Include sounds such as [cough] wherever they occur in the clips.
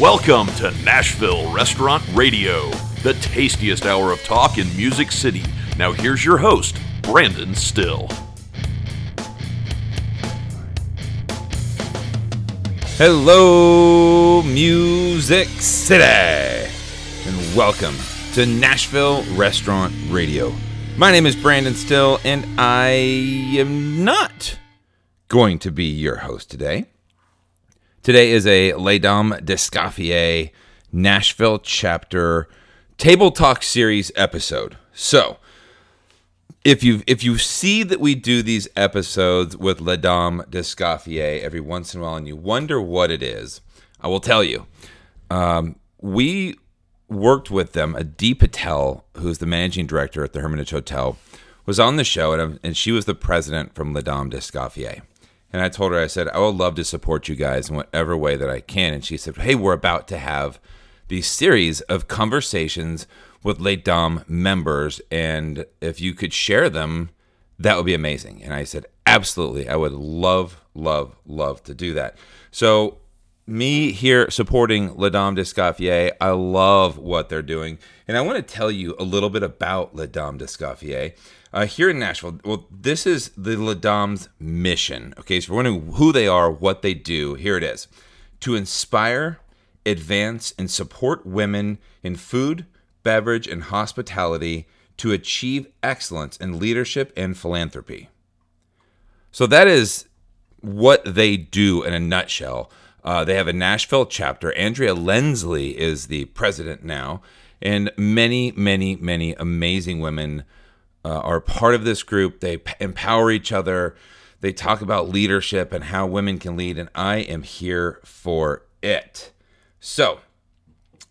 Welcome to Nashville Restaurant Radio, the tastiest hour of talk in Music City. Now, here's your host, Brandon Still. Hello, Music City, and welcome to Nashville Restaurant Radio. My name is Brandon Still, and I am not going to be your host today. Today is a Les Dames d'Escoffier Nashville chapter table talk series episode. So, if you if you see that we do these episodes with Les Dames d'Escoffier every once in a while, and you wonder what it is, I will tell you. Um, we worked with them. Adi Patel, who's the managing director at the Hermitage Hotel, was on the show, and, and she was the president from Les Dames d'Escoffier. And I told her, I said, I would love to support you guys in whatever way that I can. And she said, Hey, we're about to have these series of conversations with Les Dames members, and if you could share them, that would be amazing. And I said, absolutely, I would love, love, love to do that. So me here supporting Les Dames d'Escoffier, I love what they're doing, and I want to tell you a little bit about Les Dames d'Escoffier. Uh, here in Nashville, well, this is the Les Dames mission. Okay, so you're wondering who they are, what they do, here it is: to inspire, advance, and support women in food, beverage, and hospitality to achieve excellence in leadership and philanthropy. So that is what they do in a nutshell. Uh, they have a Nashville chapter. Andrea Lensley is the president now, and many, many, many amazing women uh, are part of this group. They p- empower each other. They talk about leadership and how women can lead, and I am here for it. So,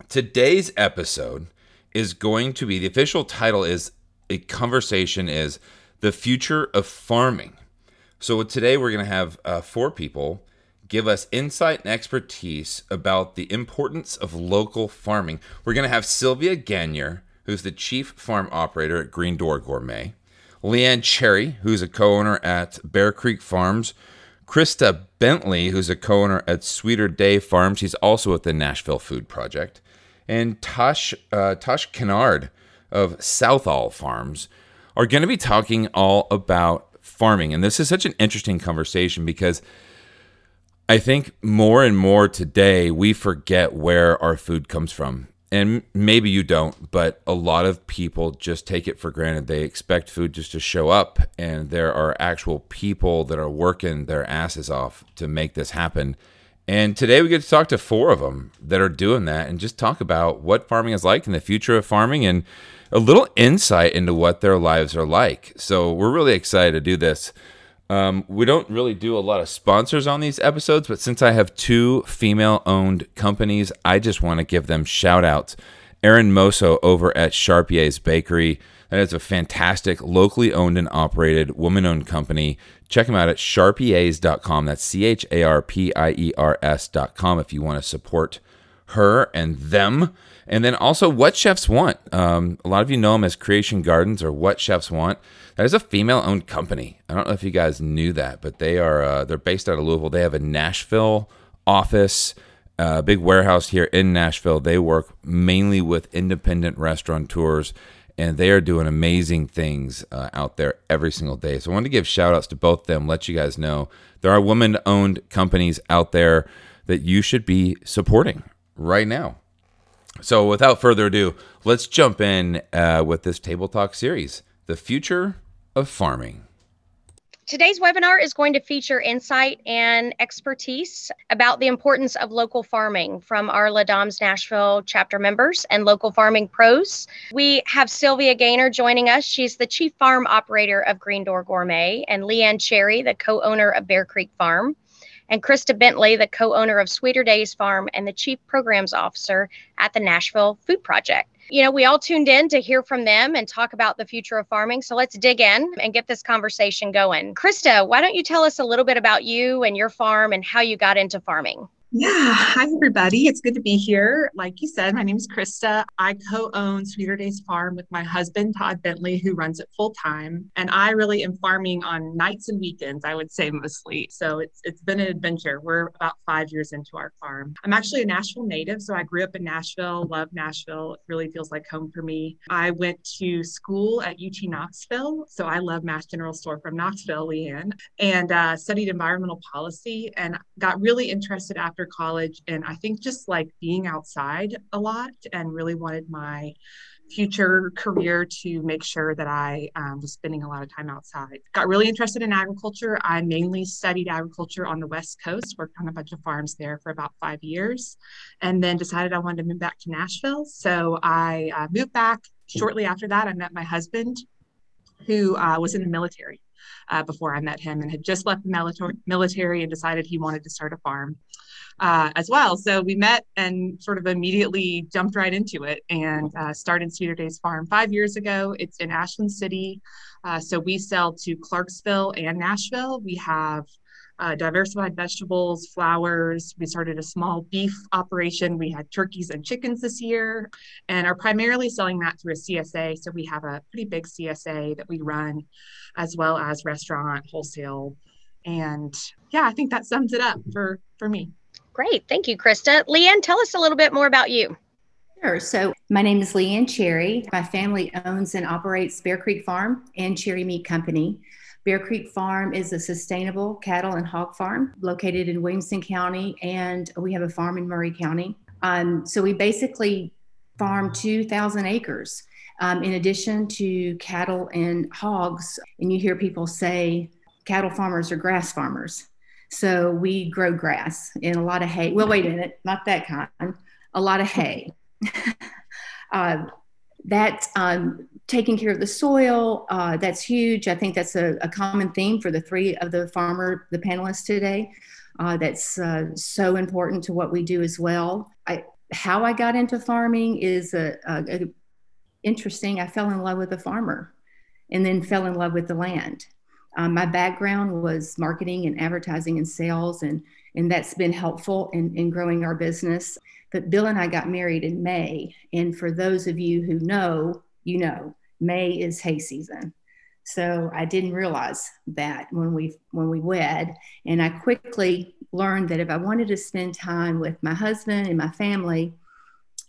today's episode is going to be the official title is a conversation is the future of farming. So today we're going to have uh, four people give us insight and expertise about the importance of local farming. We're going to have Sylvia Gagnier, who's the chief farm operator at Green Door Gourmet, Leanne Cherry, who's a co-owner at Bear Creek Farms, Krista Bentley, who's a co-owner at Sweeter Day Farms. She's also at the Nashville Food Project, and Tosh uh, Tosh Kennard of Southall Farms are going to be talking all about farming. And this is such an interesting conversation because I think more and more today we forget where our food comes from. And maybe you don't, but a lot of people just take it for granted. They expect food just to show up, and there are actual people that are working their asses off to make this happen. And today we get to talk to four of them that are doing that and just talk about what farming is like and the future of farming and a little insight into what their lives are like. So we're really excited to do this. Um, we don't really do a lot of sponsors on these episodes, but since I have two female owned companies, I just want to give them shout outs. Erin Moso over at Charpier's Bakery. That is a fantastic, locally owned and operated woman owned company. Check them out at charpiers.com. That's C H A R P I E R S.com if you want to support her and them. And then also What Chefs Want. Um, a lot of you know them as Creation Gardens or What Chefs Want. That is a female-owned company. I don't know if you guys knew that, but they are uh, they're based out of Louisville. They have a Nashville office, a uh, big warehouse here in Nashville. They work mainly with independent restaurateurs, and they are doing amazing things uh, out there every single day. So I wanted to give shout outs to both of them, let you guys know there are women owned companies out there that you should be supporting right now. So without further ado, let's jump in uh, with this Table Talk series The Future of Farming. Today's webinar is going to feature insight and expertise about the importance of local farming from our Les Dames Nashville chapter members and local farming pros. We have Sylvia Gaynor joining us. She's the chief farm operator of Green Door Gourmet, and Leanne Cherry, the co owner of Bear Creek Farm, and Krista Bentley, the co owner of Sweeter Days Farm and the chief programs officer at the Nashville Food Project you know, we all tuned in to hear from them and talk about the future of farming. So let's dig in and get this conversation going. Krista, why don't you tell us a little bit about you and your farm and how you got into farming? Yeah. Hi, everybody. It's good to be here. Like you said, my name is Krista. I co own Sweeter Days Farm with my husband, Todd Bentley, who runs it full time. And I really am farming on nights and weekends, I would say mostly. So it's, it's been an adventure. We're about five years into our farm. I'm actually a Nashville native. So I grew up in Nashville, love Nashville. It really feels like home for me. I went to school at UT Knoxville. So I love Mast General Store from Knoxville, Leanne, and uh, studied environmental policy and got really interested after college and I think just like being outside a lot and really wanted my future career to make sure that I um, was spending a lot of time outside. Got really interested in agriculture. I mainly studied agriculture on the West Coast, worked on a bunch of farms there for about five years, and then decided I wanted to move back to Nashville. So I uh, moved back. Shortly after that, I met my husband, who uh, was in the military. Uh, before I met him and had just left the military and decided he wanted to start a farm uh, as well. So we met and sort of immediately jumped right into it and uh, started Sweeter Days Farm five years ago. It's in Ashland City. Uh, so we sell to Clarksville and Nashville. We have uh, diversified vegetables, flowers. We started a small beef operation. We had turkeys and chickens this year and are primarily selling that through a CSA. So we have a pretty big CSA that we run, as well as restaurant, wholesale. And yeah, I think that sums it up for, for me. Great. Thank you, Krista. Leanne, tell us a little bit more about you. Sure. So, my name is Leanne Cherry. My family owns and operates Bear Creek Farm and Cherry Meat Company. Bear Creek Farm is a sustainable cattle and hog farm located in Williamson County, and we have a farm in Maury County. Um, so, we basically farm 2,000 acres. Um, in addition to cattle and hogs, and you hear people say cattle farmers are grass farmers. So we grow grass and a lot of hay. Well, wait a minute, not that kind. A lot of hay. [laughs] uh, um, taking care of the soil, uh, that's huge. I think that's a, a, common theme for the three of the farmer, the panelists today. Uh, that's uh, so important to what we do as well. I, how I got into farming is a, a, a interesting. I fell in love with a farmer, and then fell in love with the land. Um, my background was marketing and advertising and sales, and, and that's been helpful in, in growing our business. But Bill and I got married in May. And for those of you who know, you know, May is hay season. So I didn't realize that when we when we wed, and I quickly learned that if I wanted to spend time with my husband and my family,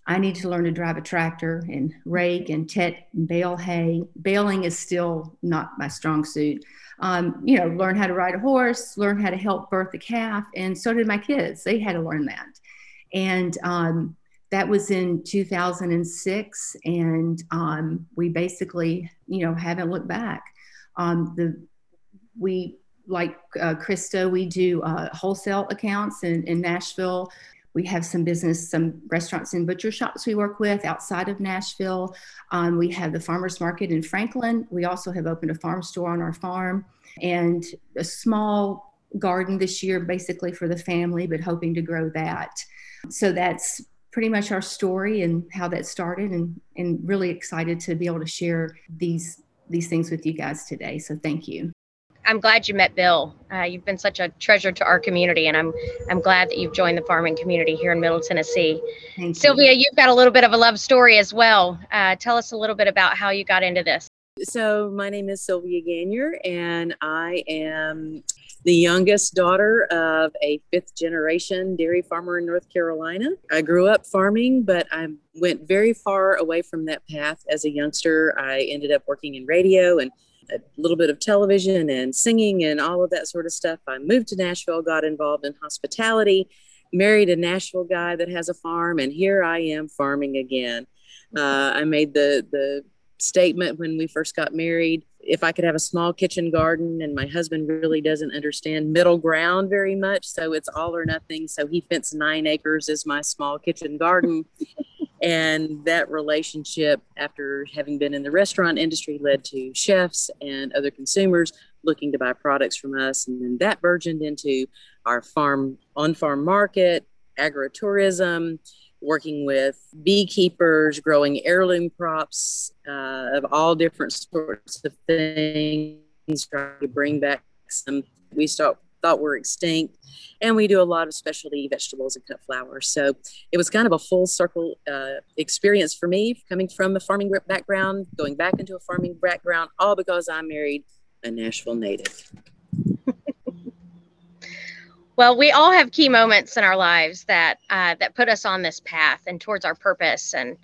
I need to learn to drive a tractor and rake and ted and bale hay. Baling is still not my strong suit. Um, you know, learn how to ride a horse, learn how to help birth a calf, and so did my kids. They had to learn that, and um, that was in 2006, and um, we basically, you know, haven't looked back. Um, the we like uh, Krista, we do uh, wholesale accounts in, in Nashville. We have some business, some restaurants and butcher shops we work with outside of Nashville. Um, we have the farmers market in Franklin. We also have opened a farm store on our farm and a small garden this year, basically for the family, but hoping to grow that. So that's pretty much our story and how that started, and, and really excited to be able to share these these things with you guys today. So thank you. I'm glad you met Bill. Uh, you've been such a treasure to our community, and I'm I'm glad that you've joined the farming community here in Middle Tennessee. Thank Sylvia, you. have got a little bit of a love story as well. Uh, tell us a little bit about how you got into this. So my name is Sylvia Gagnier, and I am the youngest daughter of a fifth generation dairy farmer in North Carolina. I grew up farming, but I went very far away from that path as a youngster. I ended up working in radio and a little bit of television and singing and all of that sort of stuff. I moved to Nashville, got involved in hospitality, married a Nashville guy that has a farm, and here I am farming again. Uh, I made the the statement when we first got married if I could have a small kitchen garden, and my husband really doesn't understand middle ground very much, so it's all or nothing. So he fenced nine acres as my small kitchen garden. [laughs] And that relationship, after having been in the restaurant industry, led to chefs and other consumers looking to buy products from us. And then that burgeoned into our farm on farm market, agritourism, working with beekeepers, growing heirloom crops uh, of all different sorts of things, trying to bring back some. We start, thought were extinct. And we do a lot of specialty vegetables and cut flowers. So it was kind of a full circle uh, experience for me, coming from a farming background, going back into a farming background, all because I married a Nashville native. [laughs] well, we all have key moments in our lives that uh, that put us on this path and towards our purpose and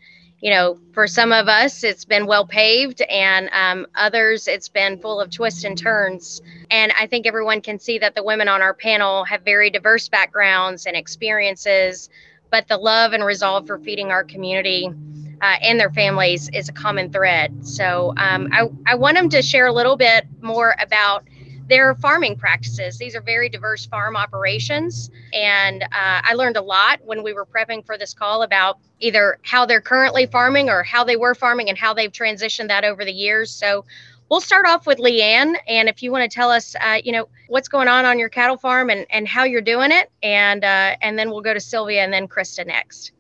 you know, for some of us, it's been well paved, and um, others, it's been full of twists and turns. And I think everyone can see that the women on our panel have very diverse backgrounds and experiences, but the love and resolve for feeding our community uh, and their families is a common thread. So um, I, I want them to share a little bit more about their farming practices. These are very diverse farm operations. And uh, I learned a lot when we were prepping for this call about either how they're currently farming or how they were farming and how they've transitioned that over the years. So we'll start off with Leanne. And if you want to tell us, uh, you know, what's going on on your cattle farm and, and how you're doing it. And, uh, and then we'll go to Sylvia and then Krista next.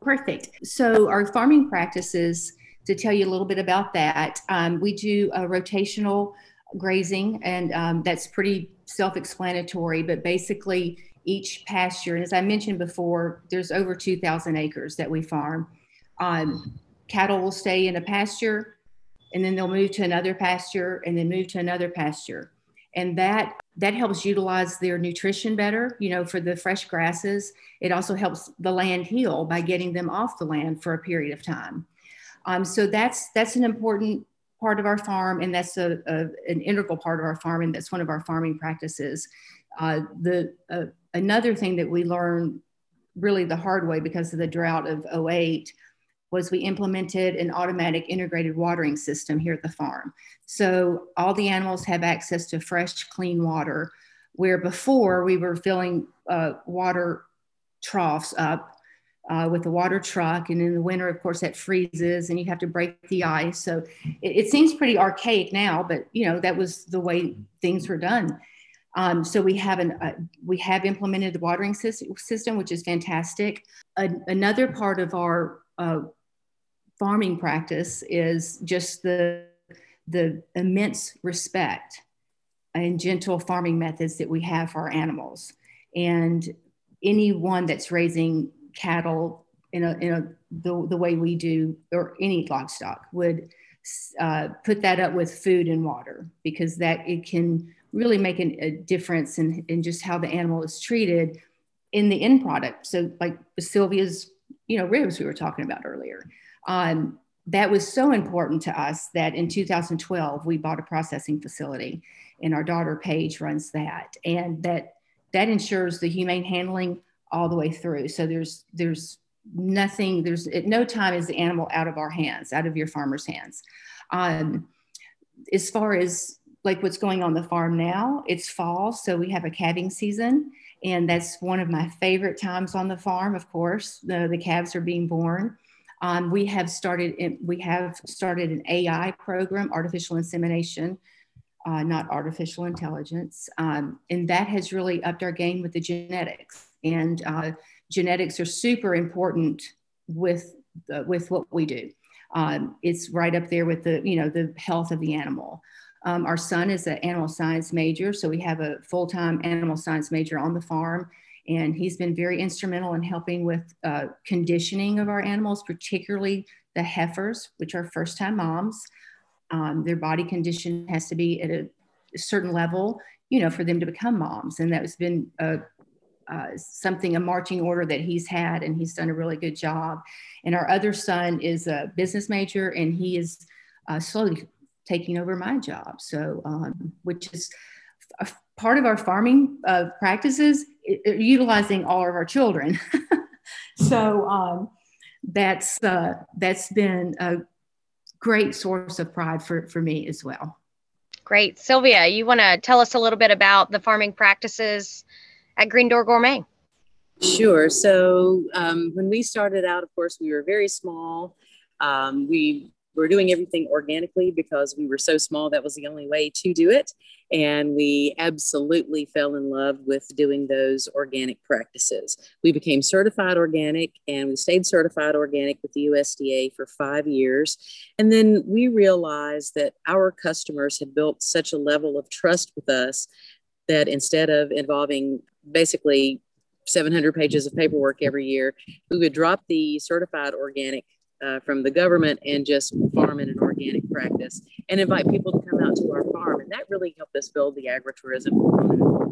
Perfect. So our farming practices, to tell you a little bit about that, um, we do a rotational grazing, and um, that's pretty self explanatory. But basically, each pasture, and as I mentioned before, there's over 2,000 acres that we farm. Um, cattle will stay in a pasture, and then they'll move to another pasture, and then move to another pasture. And that that helps utilize their nutrition better, you know, for the fresh grasses. It also helps the land heal by getting them off the land for a period of time. Um, so that's that's an important part of our farm, and that's a, a, an integral part of our farm, and that's one of our farming practices. Uh, the uh, another thing that we learned really the hard way because of the drought of 08 was we implemented an automatic integrated watering system here at the farm. So all the animals have access to fresh, clean water, where before we were filling uh, water troughs up uh, with the water truck. And in the winter, of course, that freezes and you have to break the ice. So it, it seems pretty archaic now, but you know, that was the way things were done. Um, so we have an uh, we have implemented the watering system, which is fantastic. Another part of our uh, farming practice is just the the immense respect and gentle farming methods that we have for our animals. And anyone that's raising cattle in a, in a the, the way we do or any livestock would uh, put that up with food and water because that it can really make an, a difference in, in just how the animal is treated in the end product. So like Sylvia's, you know, ribs we were talking about earlier. Um, that was so important to us that in 2012 we bought a processing facility and our daughter Paige runs that and that that ensures the humane handling all the way through. So there's there's nothing there's at no time is the animal out of our hands, out of your farmer's hands. Um, as far as like what's going on the farm now, it's fall, so we have a calving season, and that's one of my favorite times on the farm. Of course, the the calves are being born. Um, we have started we have started an AI program, artificial insemination, uh, not artificial intelligence, um, and that has really upped our game with the genetics and uh, genetics are super important with the, with what we do. Um, it's right up there with the you know the health of the animal. Um, our son is an animal science major, so we have a full time animal science major on the farm, and he's been very instrumental in helping with uh, conditioning of our animals, particularly the heifers, which are first time moms. Um, their body condition has to be at a certain level, you know, for them to become moms, and that's been a uh, something, a marching order that he's had, and he's done a really good job. And our other son is a business major, and he is uh, slowly taking over my job. So, um, which is part of our farming uh, practices, it, utilizing all of our children. [laughs] so um, that's uh, that's been a great source of pride for for me as well. Great, Sylvia. You want to tell us a little bit about the farming practices at Green Door Gourmet? Sure. So um, when we started out, of course, we were very small. Um, we were doing everything organically because we were so small. That was the only way to do it. And we absolutely fell in love with doing those organic practices. We became certified organic and we stayed certified organic with the USDA for five years. And then we realized that our customers had built such a level of trust with us that instead of involving basically 700 pages of paperwork every year, we would drop the certified organic uh, from the government and just farm in an organic practice and invite people to come out to our farm. And that really helped us build the agritourism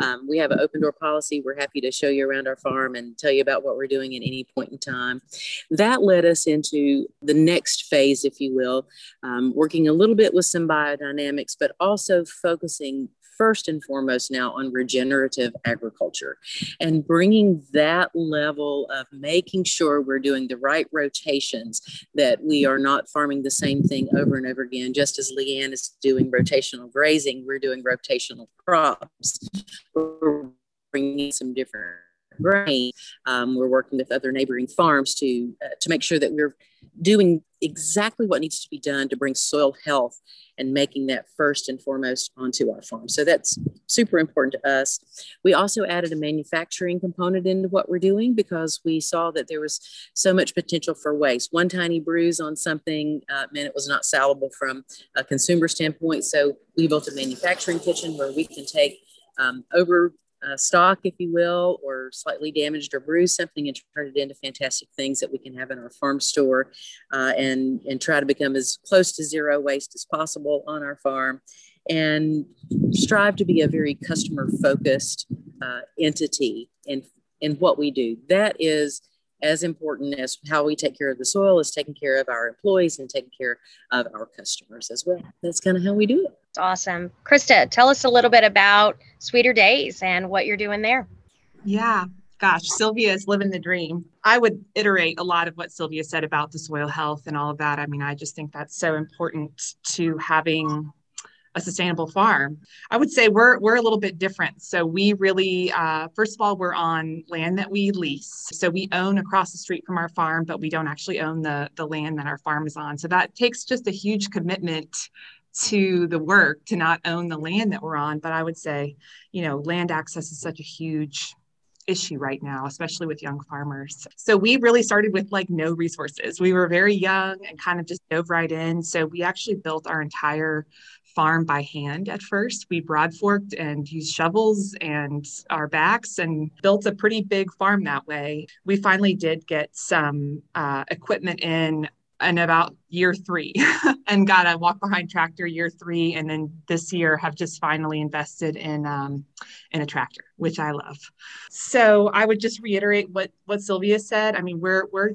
um, we have an open door policy. We're happy to show you around our farm and tell you about what we're doing at any point in time. That led us into the next phase, if you will, um, working a little bit with some biodynamics, but also focusing first and foremost now on regenerative agriculture and bringing that level of making sure we're doing the right rotations, that we are not farming the same thing over and over again. Just as Leanne is doing rotational grazing, we're doing rotational crops. We're bringing some different grain. Um, we're working with other neighboring farms to uh, to make sure that we're doing exactly what needs to be done to bring soil health and making that first and foremost onto our farm. So that's super important to us. We also added a manufacturing component into what we're doing because we saw that there was so much potential for waste. One tiny bruise on something uh, meant it was not salable from a consumer standpoint. So we built a manufacturing kitchen where we can take um, over stock, if you will, or slightly damaged or bruised something and turn it into fantastic things that we can have in our farm store uh, and, and try to become as close to zero waste as possible on our farm and strive to be a very customer focused uh, entity in, in what we do. That is as important as how we take care of the soil is taking care of our employees and taking care of our customers as well. That's kind of how we do it. Awesome. Krista, tell us a little bit about Sweeter Days and what you're doing there. Yeah, gosh, Sylvia is living the dream. I would iterate a lot of what Sylvia said about the soil health and all of that. I mean, I just think that's so important to having a sustainable farm. I would say we're we're a little bit different. So we really, uh, first of all, we're on land that we lease. So we own across the street from our farm, but we don't actually own the the land that our farm is on. So that takes just a huge commitment to the work to not own the land that we're on. But I would say, you know, land access is such a huge issue right now, especially with young farmers. So we really started with like no resources. We were very young and kind of just dove right in. So we actually built our entire farm by hand at first. We broad forked and used shovels and our backs and built a pretty big farm that way. We finally did get some uh, equipment in in about year three [laughs] and got a walk behind tractor year three and then this year have just finally invested in um, in a tractor which i love so i would just reiterate what what sylvia said i mean we're we're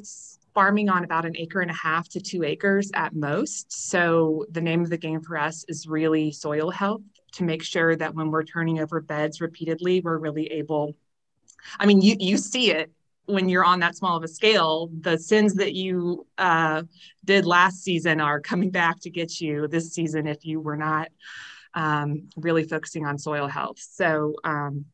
farming on about an acre and a half to two acres at most. So the name of the game for us is really soil health to make sure that when we're turning over beds repeatedly, we're really able. I mean, you you see it when you're on that small of a scale. The sins that you uh, did last season are coming back to get you this season if you were not um, really focusing on soil health. So um,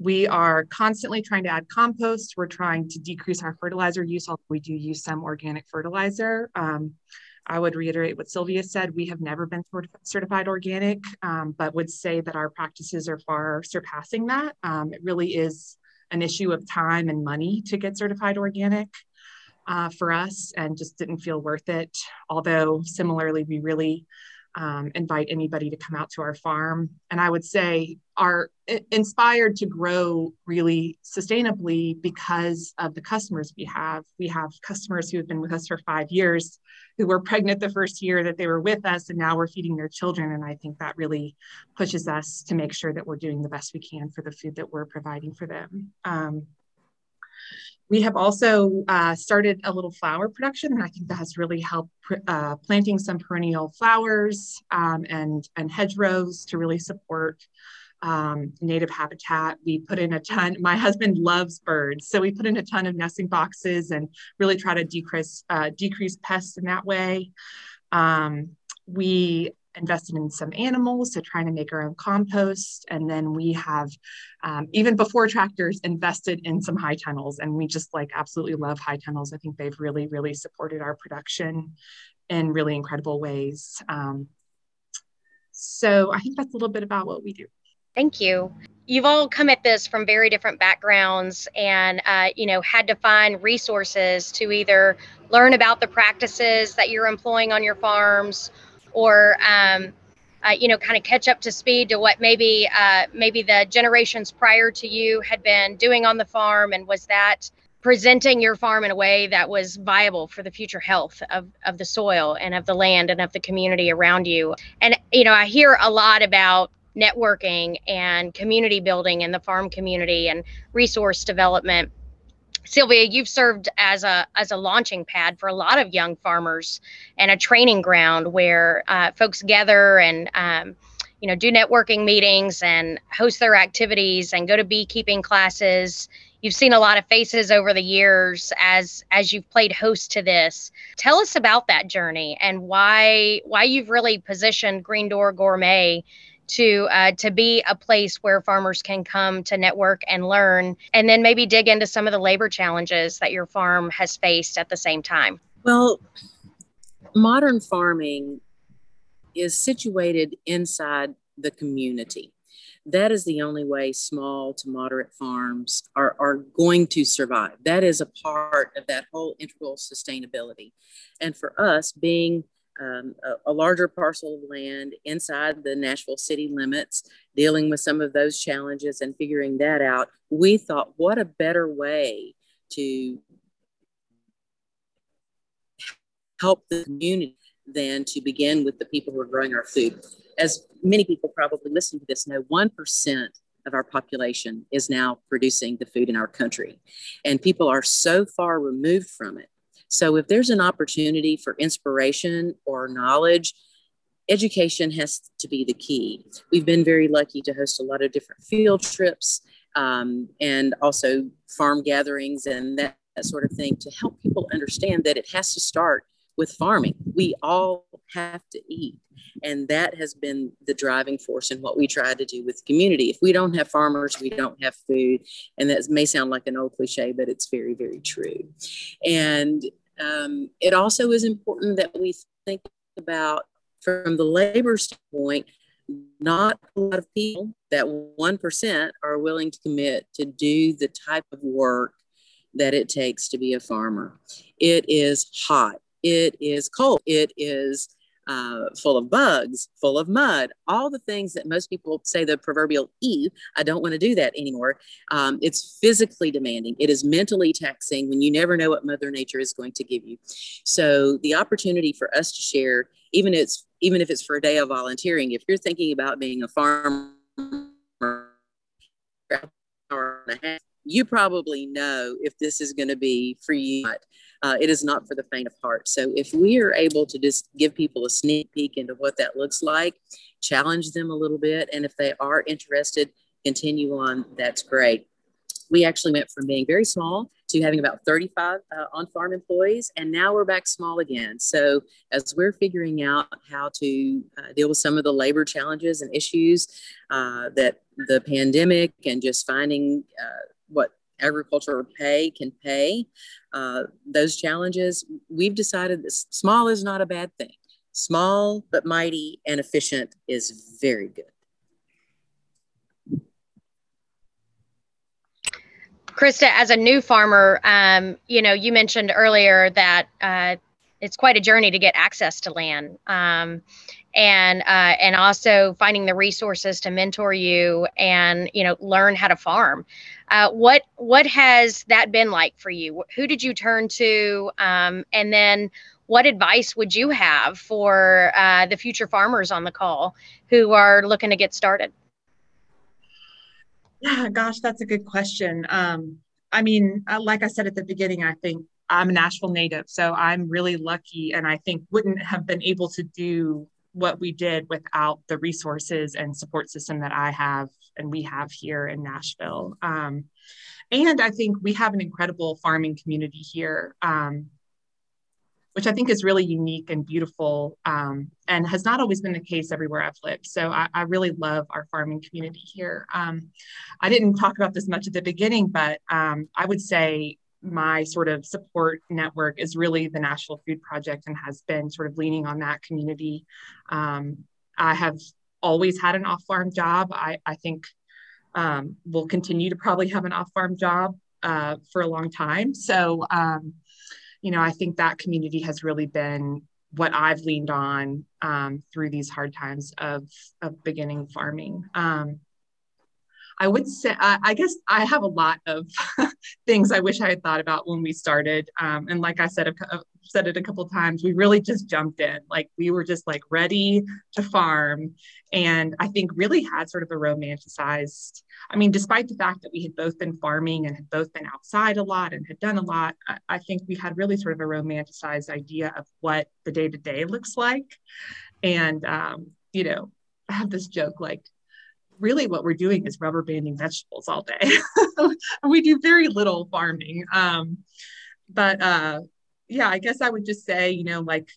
we are constantly trying to add compost. We're trying to decrease our fertilizer use, although we do use some organic fertilizer. Um, I would reiterate what Sylvia said. We have never been certified organic, um, but would say that our practices are far surpassing that. Um, it really is an issue of time and money to get certified organic uh, for us and just didn't feel worth it. Although, similarly, we really um, invite anybody to come out to our farm. And I would say are inspired to grow really sustainably because of the customers we have. We have customers who have been with us for five years who were pregnant the first year that they were with us, and now we're feeding their children. And I think that really pushes us to make sure that we're doing the best we can for the food that we're providing for them. Um, we have also uh, started a little flower production, and I think that has really helped uh, planting some perennial flowers um, and, and hedgerows to really support um, native habitat. We put in a ton, my husband loves birds, so we put in a ton of nesting boxes and really try to decrease, uh, decrease pests in that way. Um, we invested in some animals, so trying to make our own compost. And then we have, um, even before tractors, invested in some high tunnels. And we just like absolutely love high tunnels. I think they've really, really supported our production in really incredible ways. Um, so I think that's a little bit about what we do. Thank you. You've all come at this from very different backgrounds and, uh, you know, had to find resources to either learn about the practices that you're employing on your farms or um, uh, you know, kind of catch up to speed to what maybe uh, maybe the generations prior to you had been doing on the farm, and was that presenting your farm in a way that was viable for the future health of, of the soil and of the land and of the community around you. And, you know, I hear a lot about networking and community building in the farm community and resource development. Sylvia, you've served as a as a launching pad for a lot of young farmers and a training ground where uh, folks gather and um, you know do networking meetings and host their activities and go to beekeeping classes. You've seen a lot of faces over the years as as you've played host to this. Tell us about that journey and why why you've really positioned green door gourmet to uh, to be a place where farmers can come to network and learn and then maybe dig into some of the labor challenges that your farm has faced at the same time well modern farming is situated inside the community that is the only way small to moderate farms are, are going to survive. That is a part of that whole integral sustainability. And for us, being um, a, a, larger parcel of land inside the Nashville city limits, dealing with some of those challenges and figuring that out, we thought, what a better way to help the community than to begin with the people who are growing our food. As many people probably listening to this know, 1% of our population is now producing the food in our country. And people are so far removed from it. So if there's an opportunity for inspiration or knowledge, education has to be the key. We've been very lucky to host a lot of different field trips um, and also farm gatherings and that, that sort of thing to help people understand that it has to start with farming. We all have to eat. And that has been the driving force in what we try to do with community. If we don't have farmers, we don't have food. And that may sound like an old cliche, but it's very, very true. And um, it also is important that we think about from the labor standpoint, not a lot of people, that 1% are willing to commit to do the type of work that it takes to be a farmer. It is hot. It is cold. It is uh, full of bugs, full of mud, all the things that most people say the proverbial "e." I don't want to do that anymore. Um, it's physically demanding. It is mentally taxing when you never know what Mother Nature is going to give you. So the opportunity for us to share, even if it's even if it's for a day of volunteering, if you're thinking about being a farmer you probably know if this is going to be for you. Uh, it is not for the faint of heart. So if we are able to just give people a sneak peek into what that looks like, challenge them a little bit, and if they are interested, continue on, that's great. We actually went from being very small to having about 35 uh, on farm employees, and now we're back small again. So, as we're figuring out how to uh, deal with some of the labor challenges and issues uh, that the pandemic and just finding uh, what agriculture pay can pay, uh, those challenges, we've decided that small is not a bad thing. Small but mighty and efficient is very good. Krista, as a new farmer, um, you know, you mentioned earlier that uh, it's quite a journey to get access to land. Um, and uh, and also finding the resources to mentor you and you know learn how to farm. Uh, what what has that been like for you? Who did you turn to, um, and then what advice would you have for uh, the future farmers on the call who are looking to get started? Yeah, gosh, that's a good question. Um, I mean, uh, like I said at the beginning, I think I'm a Nashville native, so I'm really lucky, and I think wouldn't have been able to do what we did without the resources and support system that I have and we have here in Nashville. Um, and I think we have an incredible farming community here, um, which I think is really unique and beautiful um, and has not always been the case everywhere I've lived. So I, I really love our farming community here. Um, I didn't talk about this much at the beginning, but um, I would say my sort of support network is really the Nashville Food Project and has been sort of leaning on that community. Um, I have always had an off farm job. I, I think um, we'll continue to probably have an off farm job uh, for a long time. So, um, you know, I think that community has really been what I've leaned on um, through these hard times of, of beginning farming. Um, I would say, I, I, guess I have a lot of [laughs] things I wish I had thought about when we started. Um, and like I said, I've said it a couple times, we really just jumped in. Like we were just like ready to farm. And I think really had sort of a romanticized, I mean, despite the fact that we had both been farming and had both been outside a lot and had done a lot, I, I think we had really sort of a romanticized idea of what the day to day looks like. And, um, you know, I have this joke like, really what we're doing is rubber banding vegetables all day. [laughs] we do very little farming. Um, but uh, yeah, I guess I would just say, you know, like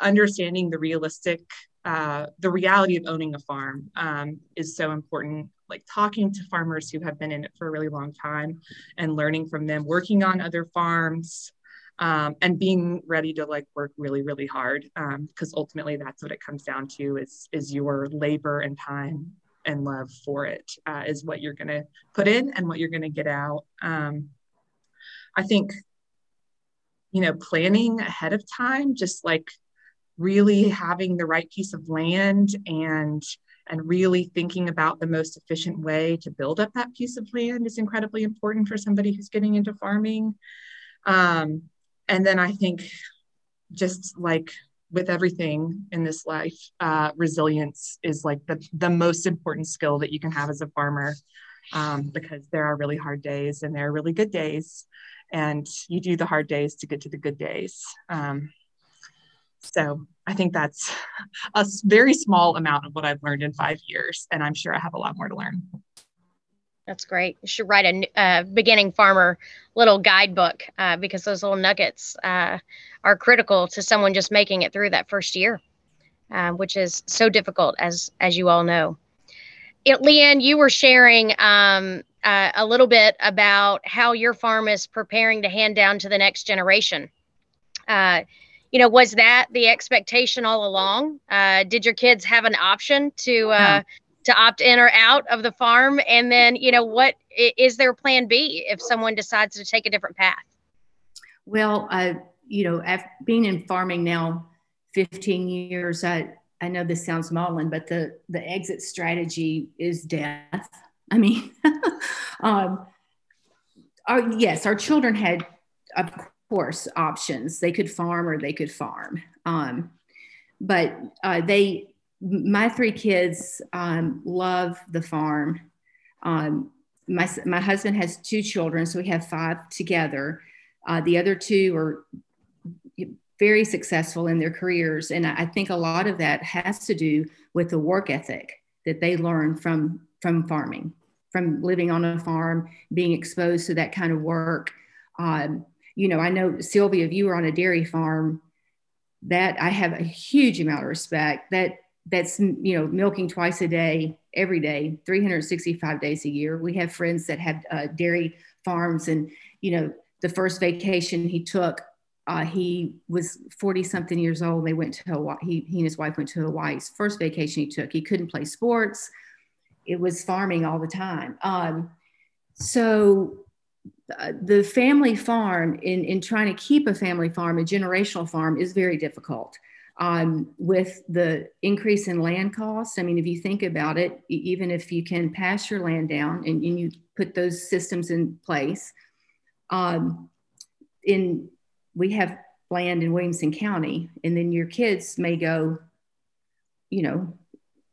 understanding the realistic, uh, the reality of owning a farm um, is so important. Like talking to farmers who have been in it for a really long time and learning from them, working on other farms, um, and being ready to like work really really hard because um, ultimately that's what it comes down to is is your labor and time and love for it uh, is what you're going to put in and what you're going to get out. Um, I think, you know, planning ahead of time, just like really having the right piece of land and and really thinking about the most efficient way to build up that piece of land is incredibly important for somebody who's getting into farming. Um, and then I think just like with everything in this life, uh, resilience is like the, the most important skill that you can have as a farmer um, because there are really hard days and there are really good days. And you do the hard days to get to the good days. Um, so I think that's a very small amount of what I've learned in five years. And I'm sure I have a lot more to learn. That's great. You should write a uh, beginning farmer little guidebook uh, because those little nuggets uh, are critical to someone just making it through that first year, uh, which is so difficult, as as you all know. It, Leanne, you were sharing um, uh, a little bit about how your farm is preparing to hand down to the next generation. Uh, you know, was that the expectation all along? did your kids have an option to? To opt in or out of the farm? And then you know what is their plan b if someone decides to take a different path? Well uh, you know i've been in farming now 15 years i i know this sounds maudlin but the the exit strategy is death. I mean [laughs] um our yes our children had of course options. They could farm or they could farm. Um but uh, they my three kids um, love the farm. Um, my, my husband has two children, so we have five together. Uh, the other two are very successful in their careers. And I think a lot of that has to do with the work ethic that they learn from, from farming, from living on a farm, being exposed to that kind of work. Um, you know, I know Sylvia, if you were on a dairy farm, that I have a huge amount of respect that that's you know milking twice a day every day 365 days a year. We have friends that have uh, dairy farms and you know the first vacation he took uh, he was 40 something years old. They went to hawaii he, he and his wife went to hawaii's first vacation he took he couldn't play sports. It was farming all the time. Um, so uh, the family farm in, in trying to keep a family farm a generational farm is very difficult um, with the increase in land costs. I mean, if you think about it, even if you can pass your land down and, and you put those systems in place, um, in we have land in Williamson County, and then your kids may go, you know,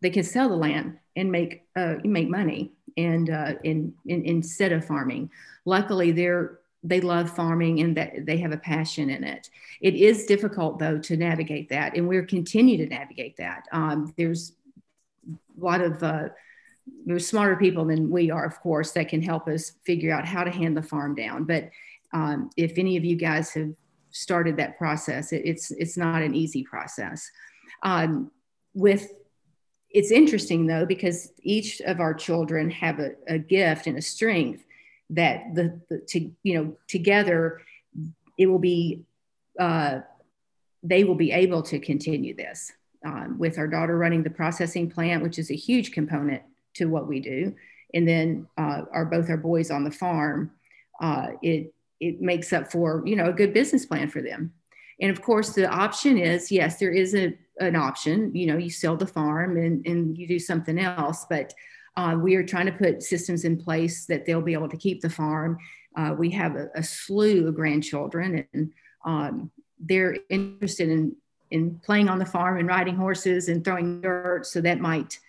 they can sell the land and make uh, make money and uh, in, in instead of farming. Luckily, they're they love farming and that they have a passion in it. It is difficult though to navigate that, and we're continue to navigate that. Um, there's a lot of uh, there's smarter people than we are, of course, that can help us figure out how to hand the farm down. But um, if any of you guys have started that process, it, it's it's not an easy process. Um, with it's interesting though because each of our children have a, a gift and a strength that the, the to you know together it will be uh, they will be able to continue this um, with our daughter running the processing plant which is a huge component to what we do and then uh, our both our boys on the farm uh, it it makes up for you know a good business plan for them And of course, the option is yes, there is a, an option. You know, you sell the farm and, and you do something else, but uh, we are trying to put systems in place that they'll be able to keep the farm. Uh, we have a, a, slew of grandchildren, and um, they're interested in in playing on the farm and riding horses and throwing dirt. So that might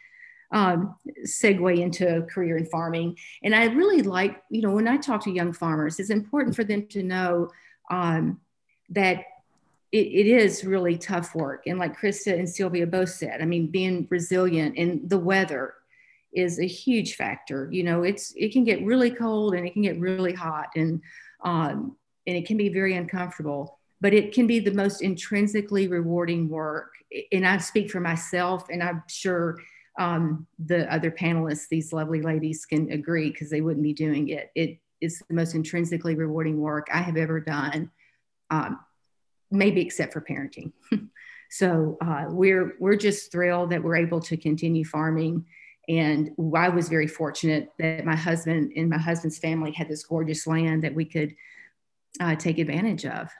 um, segue into a career in farming. And I really like, you know, when I talk to young farmers, it's important for them to know um, that it, it is really tough work. And like Krista and Sylvia both said, I mean, being resilient and the weather is a huge factor. You know, it's it can get really cold and it can get really hot and um, and it can be very uncomfortable. But it can be the most intrinsically rewarding work. And I speak for myself, and I'm sure um, the other panelists, these lovely ladies, can agree because they wouldn't be doing it. It is the most intrinsically rewarding work I have ever done, um, maybe except for parenting. [laughs] so uh, we're we're just thrilled that we're able to continue farming and I was very fortunate that my husband and my husband's family had this gorgeous land that we could uh, take advantage of.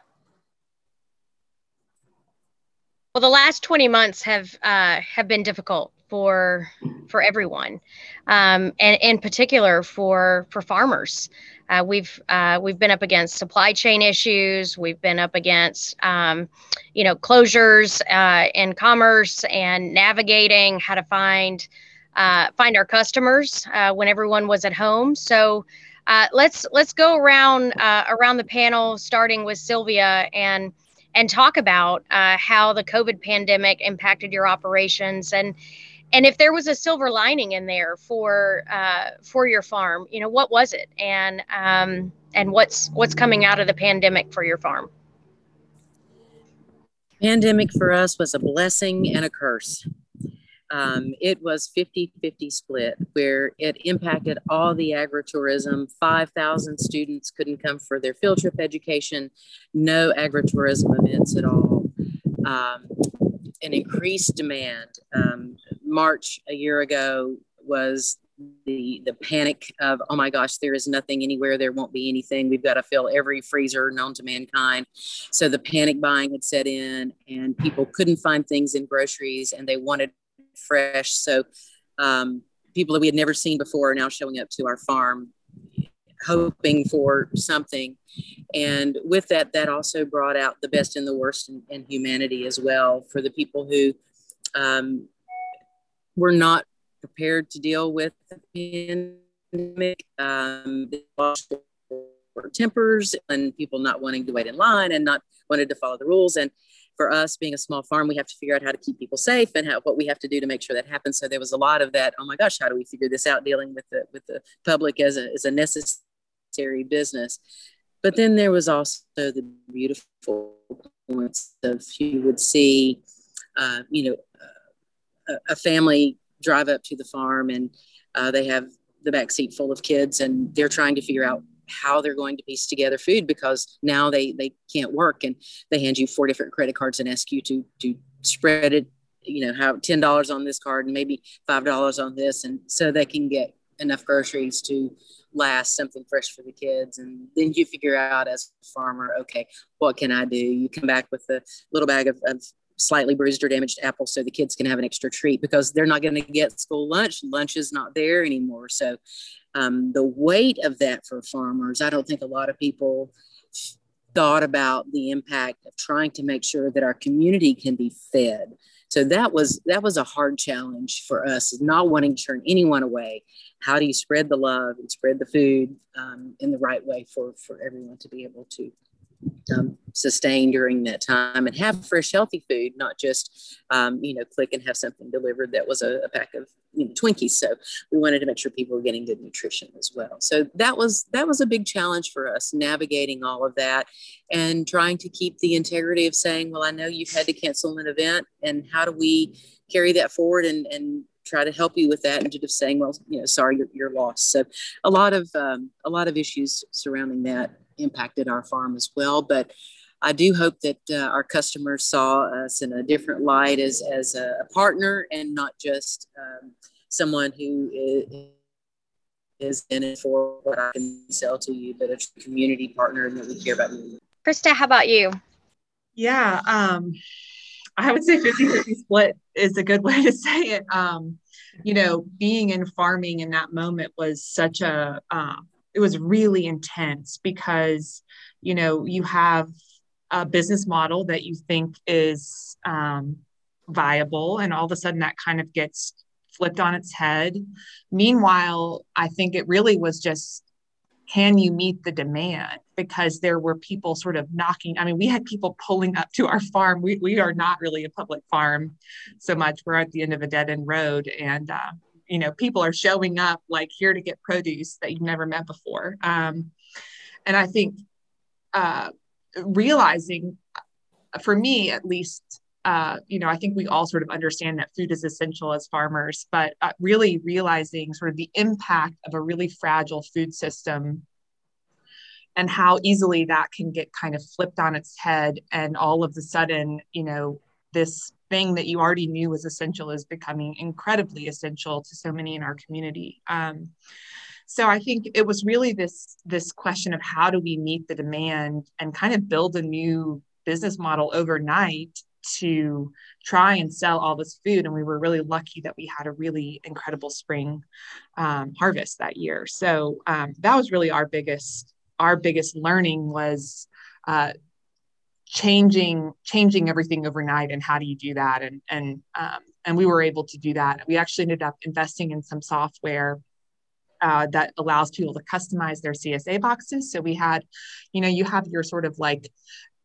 Well, the last 20 months have uh, have been difficult for for everyone, um, and in particular for for farmers. Uh, we've uh, we've been up against supply chain issues. We've been up against um, you know closures uh, in commerce and navigating how to find uh, find our customers uh, when everyone was at home. So uh, let's let's go around uh, around the panel, starting with Sylvia, and and talk about uh, how the COVID pandemic impacted your operations and and if there was a silver lining in there for uh, for your farm, you know what was it, and um, and what's what's coming out of the pandemic for your farm. Pandemic for us was a blessing and a curse um, it was 50 50 split where it impacted all the agritourism. 5,000 students couldn't come for their field trip education, no agritourism events at all. Um, an increased demand. Um, March a year ago was the the panic of oh my gosh there is nothing anywhere there won't be anything we've got to fill every freezer known to mankind so the panic buying had set in and people couldn't find things in groceries and they wanted fresh. So um, people that we had never seen before are now showing up to our farm hoping for something. And with that, that also brought out the best and the worst in, in humanity as well for the people who um, were not prepared to deal with the pandemic. Um, tempers and people not wanting to wait in line and not wanted to follow the rules. And for us being a small farm, we have to figure out how to keep people safe and how, what we have to do to make sure that happens. So there was a lot of that. Oh my gosh, how do we figure this out? Dealing with the with the public as a as a necessary business. But then there was also the beautiful points of you would see, uh, you know, uh, a, family drive up to the farm and uh, they have the back seat full of kids and they're trying to figure out how they're going to piece together food because now they they can't work and they hand you four different credit cards and ask you to to spread it you know how ten dollars on this card and maybe five dollars on this. And so they can get enough groceries to last something fresh for the kids. And then you figure out as a farmer okay what can i do? You come back with a little bag of, of slightly bruised or damaged apples so the kids can have an extra treat because they're not going to get school lunch lunch is not there anymore so um, the weight of that for farmers, I don't think a lot of people thought about the impact of trying to make sure that our community can be fed. So that was that was a hard challenge for us, not wanting to turn anyone away. How do you spread the love and spread the food um, in the right way for for everyone to be able to um, sustain during that time and have fresh, healthy food, not just, um, you know, click and have something delivered that was a, a, pack of you know, Twinkies. So we wanted to make sure people were getting good nutrition as well. So that was that was a big challenge for us, navigating all of that and trying to keep the integrity of saying, well, I know you've had to cancel an event, and how do we carry that forward and and try to help you with that instead of saying, well, you know, sorry, you're, you're lost. So a lot of um, a lot of issues surrounding that impacted our farm as well. But I do hope that uh, our customers saw us in a different light as, as a, partner and not just um, someone who is, is in it for what I can sell to you, but a community partner and that we care about you. Krista, how about you? Yeah, um, I would say 50 50 split is a good way to say it. Um, you know, being in farming in that moment was such a, uh, it was really intense because, you know, you have a business model that you think is um, viable, and all of a sudden that kind of gets flipped on its head. Meanwhile, I think it really was just can you meet the demand? Because there were people sort of knocking. I mean, we had people pulling up to our farm. We, we are not really a public farm so much. We're at the end of a dead end road. And, uh, you know, people are showing up like here to get produce that you've never met before. Um, and I think uh, realizing, for me at least, uh, you know, I think we all sort of understand that food is essential as farmers, but uh, really realizing sort of the impact of a really fragile food system and how easily that can get kind of flipped on its head. And all of a sudden, you know, this thing that you already knew was essential is becoming incredibly essential to so many in our community. Um, so I think it was really this this question of how do we meet the demand and kind of build a new business model overnight to try and sell all this food. And we were really lucky that we had a really incredible spring um, harvest that year. So um, that was really our biggest our biggest learning was uh, changing changing everything overnight. And how do you do that? And and um, and we were able to do that. We actually ended up investing in some software uh, that allows people to customize their CSA boxes. So we had, you know, you have your sort of like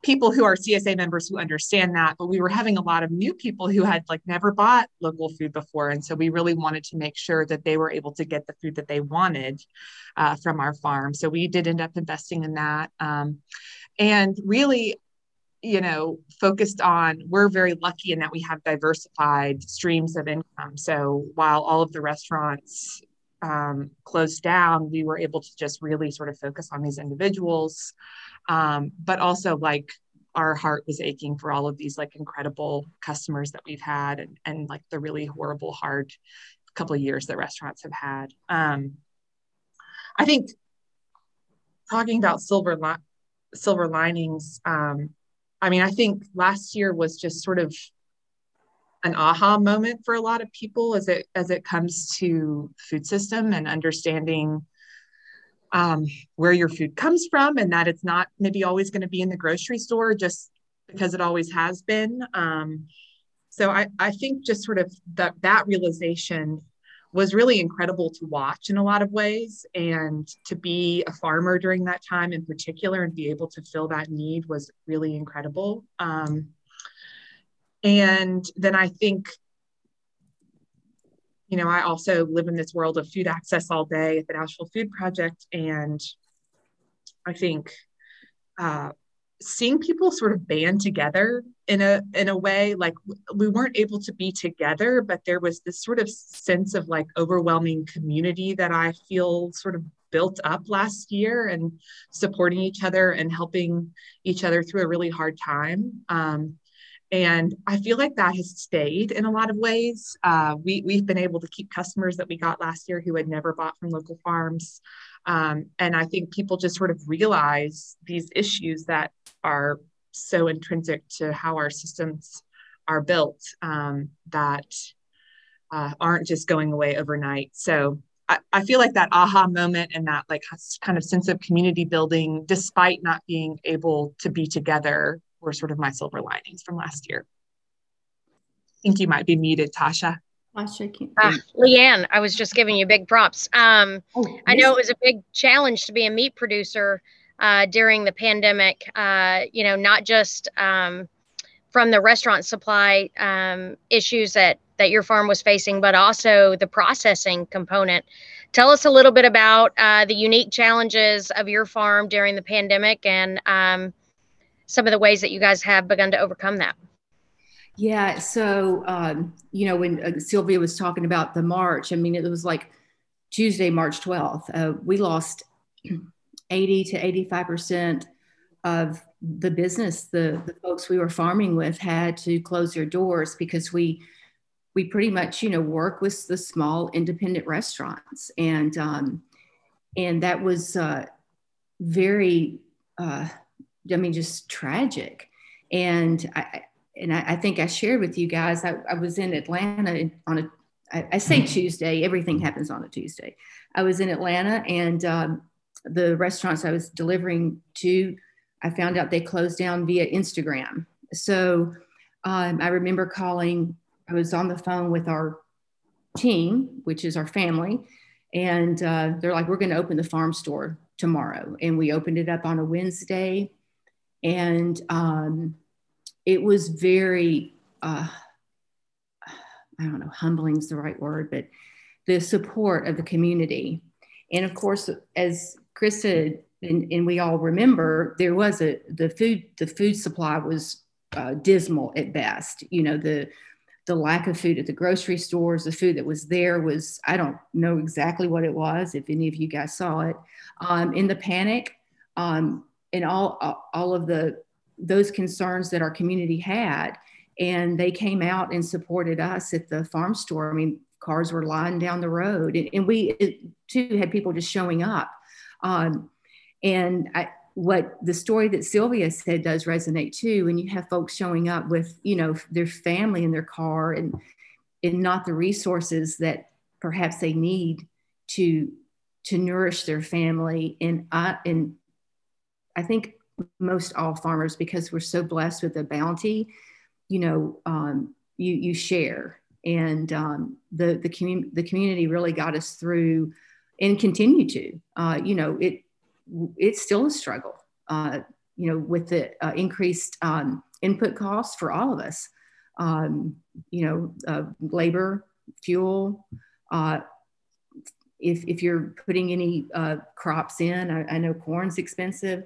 people who are CSA members who understand that, but we were having a lot of new people who had like never bought local food before. And so we really wanted to make sure that they were able to get the food that they wanted uh, from our farm. So we did end up investing in that. Um, and really, you know, focused on, we're very lucky in that we have diversified streams of income. So while all of the restaurants um, closed down, we were able to just really sort of focus on these individuals um, but also like our heart was aching for all of these like incredible customers that we've had and, and like the really horrible hard couple of years that restaurants have had um, i think talking about silver li- silver linings um, i mean i think last year was just sort of an aha moment for a lot of people as it as it comes to food system and understanding um, where your food comes from and that it's not maybe always going to be in the grocery store just because it always has been. Um, so I, I think just sort of that that realization was really incredible to watch in a lot of ways and to be a farmer during that time in particular and be able to fill that need was really incredible um, and then i think you know, I also live in this world of food access all day at the Nashville Food Project. And I think uh, seeing people sort of band together in a in a way like we weren't able to be together but there was this sort of sense of like overwhelming community that i feel sort of built up last year and supporting each other and helping each other through a really hard time um, and I feel like that has stayed in a lot of ways. Uh, we, we've been able to keep customers that we got last year who had never bought from local farms. Um, and I think people just sort of realize these issues that are so intrinsic to how our systems are built um, that uh, aren't just going away overnight. So I, I feel like that aha moment and that like kind of sense of community building, despite not being able to be together, were sort of my silver linings from last year. I think you might be muted, Tasha. Uh, Leanne, I was just giving you big props. Um, oh, I know it was a big challenge to be a meat producer uh, during the pandemic. Uh, you know, not just um, from the restaurant supply um, issues that that your farm was facing, but also the processing component. Tell us a little bit about uh, the unique challenges of your farm during the pandemic and um, some of the ways that you guys have begun to overcome that. Yeah. So, um, you know, when uh, Sylvia was talking about the March, I mean, it was like Tuesday, March 12th. Uh, we lost [clears throat] 80 to 85% of the business the, the folks we were farming with had to close their doors because we we pretty much you know work with the small independent restaurants and um, and that was uh, very uh, I mean, just tragic. And I, and I, I, think I shared with you guys, I, I was in Atlanta on a, I, I say Tuesday, everything happens on a Tuesday. I was in Atlanta and um, the restaurants I was delivering to, I found out they closed down via Instagram. So um, I remember calling, I was on the phone with our team, which is our family, and uh, they're like, we're going to open the farm store tomorrow. And we opened it up on a Wednesday. And um, it was very, uh, I don't know, humbling is the right word, but the support of the community. And of course, as Chris said, and, and we all remember, there was a the food the food supply was uh, dismal at best. You know the the lack of food at the grocery stores, the food that was there was, I don't know exactly what it was, if any of you guys saw it. Um, in the panic, um, and all, all of the, those concerns that our community had, and they came out and supported us at the farm store. I mean, cars were lying down the road, and, and we it, too had people just showing up. Um, and I, what the story that Sylvia said does resonate too. When you have folks showing up with, you know, their family in their car and and not the resources that perhaps they need to to nourish their family. And I and I think most all farmers, because we're so blessed with the bounty, you know, um, you you share, and um, the the community the community really got us through, and continue to. Uh, you know, it it's still a struggle, uh, you know, with the uh, increased um, input costs for all of us. Um, you know, uh, labor, fuel. Uh, if, if you're putting any uh, crops in, I, I, know corn's expensive.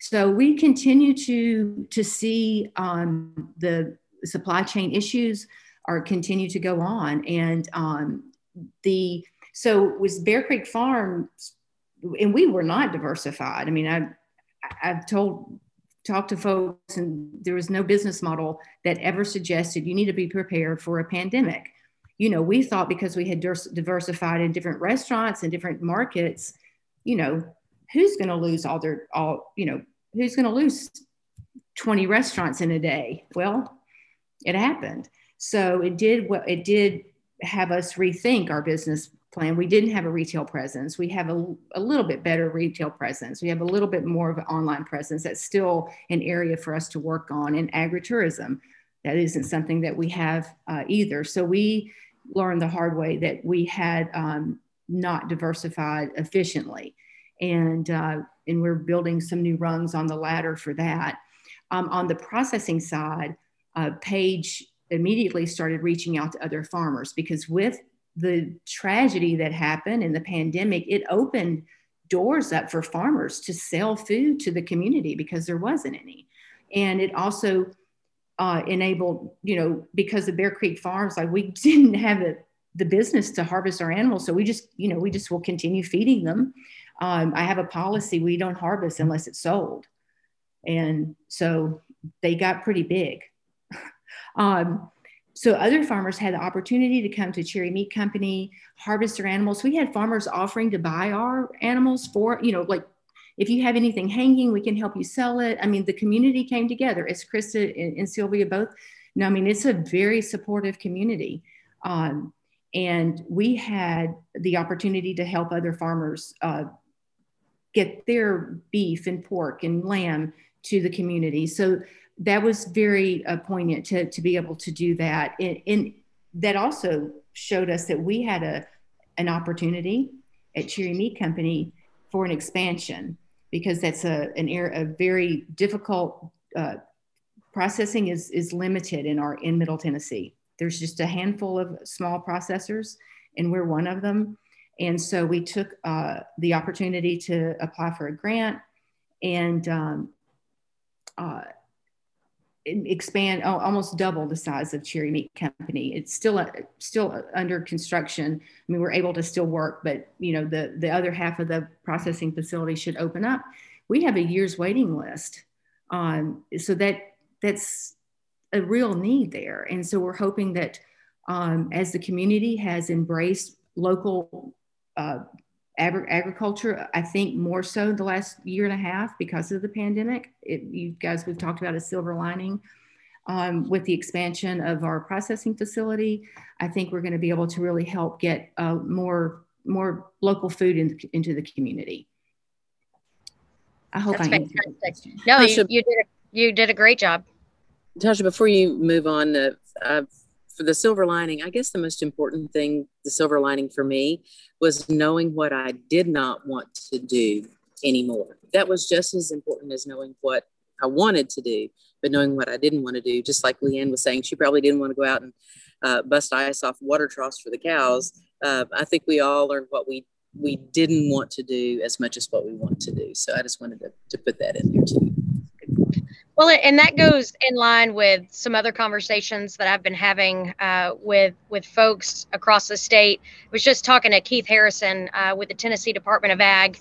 So we continue to to see um, the supply chain issues are continue to go on, and um, the so was Bear Creek Farm and we were not diversified. I mean, I, I've told, talked to folks, and there was no business model that ever suggested you need to be prepared for a pandemic. You know, we thought because we had diversified in different restaurants and different markets, you know, who's going to lose all their, all, you know, who's going to lose 20 restaurants in a day? Well, it happened. So it did what it did have us rethink our business plan. We didn't have a retail presence. We have a, a little bit better retail presence. We have a little bit more of an online presence. That's still an area for us to work on. in agritourism, that isn't something that we have uh, either. So we learned the hard way that we had um, not diversified efficiently. And, uh, and we're building some new rungs on the ladder for that. Um, on the processing side, uh, Paige immediately started reaching out to other farmers because with the tragedy that happened in the pandemic, it opened doors up for farmers to sell food to the community because there wasn't any. And it also uh, enabled, you know, because the Bear Creek Farms, like we [laughs] didn't have the, the business to harvest our animals. So we just, you know, we just will continue feeding them. Um, I have a policy we don't harvest unless it's sold. And so they got pretty big. [laughs] um, so other farmers had the opportunity to come to Cherry Meat Company, harvest their animals. We had farmers offering to buy our animals for, you know, like if you have anything hanging, we can help you sell it. I mean, the community came together, as Krista and, and Sylvia both. No, I mean, it's a very supportive community. Um, and we had the opportunity to help other farmers uh, get their beef and pork and lamb to the community. So that was very uh, poignant to, to be able to do that. And, and, that also showed us that we had a, an opportunity at Cherry Meat Company for an expansion because that's a, an air, a very difficult uh, processing is, is limited in our in Middle Tennessee. There's just a handful of small processors and we're one of them. And so we took uh, the opportunity to apply for a grant and um, uh, expand almost double the size of Cherry Meat Company. It's still still under construction. I mean, we're able to still work, but you know the the other half of the processing facility should open up. We have a year's waiting list, um, so that that's a real need there. And so we're hoping that um, as the community has embraced local uh, agriculture, I think more so the last year and a half because of the pandemic. It, you guys, we've talked about a silver lining. Um, with the expansion of our processing facility, I think we're going to be able to really help get uh, more more local food in, into the community. I hope That's I fantastic. No, you, you, did a, you did a great job. Tasha, before you move on, uh, uh, for the silver lining, I guess the most important thing, the silver lining for me, was knowing what I did not want to do anymore. That was just as important as knowing what I wanted to do, but knowing what I didn't want to do. Just like Leanne was saying, she probably didn't want to go out and uh, bust ice off water troughs for the cows. Uh, I think we all learned what we we didn't want to do as much as what we want to do. So I just wanted to, to put that in there too. Well, and that goes in line with some other conversations that I've been having uh, with with folks across the state. I was just talking to Keith Harrison uh, with the Tennessee Department of Ag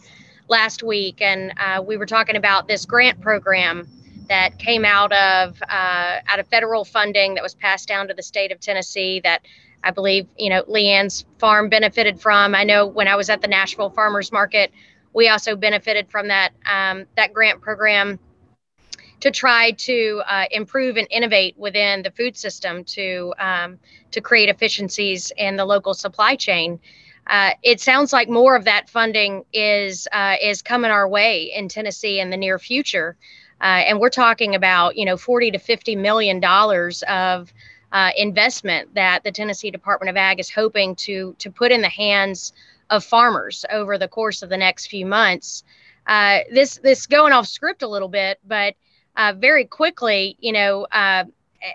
last week, and uh, we were talking about this grant program that came out of uh, out of federal funding that was passed down to the state of Tennessee that I believe you know Leanne's farm benefited from. I know when I was at the Nashville Farmers Market, we also benefited from that um, that grant program to try to uh, improve and innovate within the food system to um, to create efficiencies in the local supply chain. Uh, it sounds like more of that funding is uh, is coming our way in Tennessee in the near future, uh, and we're talking about you know 40 to 50 million dollars of uh, investment that the Tennessee Department of Ag is hoping to to put in the hands of farmers over the course of the next few months. Uh, this this going off script a little bit, but uh, very quickly, you know, uh,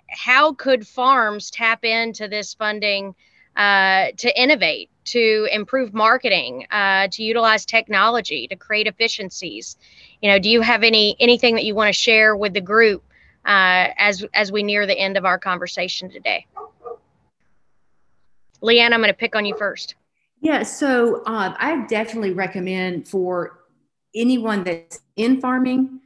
how could farms tap into this funding uh, to innovate, to improve marketing, uh, to utilize technology, to create efficiencies? You know, do you have any anything that you want to share with the group as as we near the end of our conversation today? Leanne, I'm going to pick on you first. Yeah, so I definitely recommend for anyone that's in farming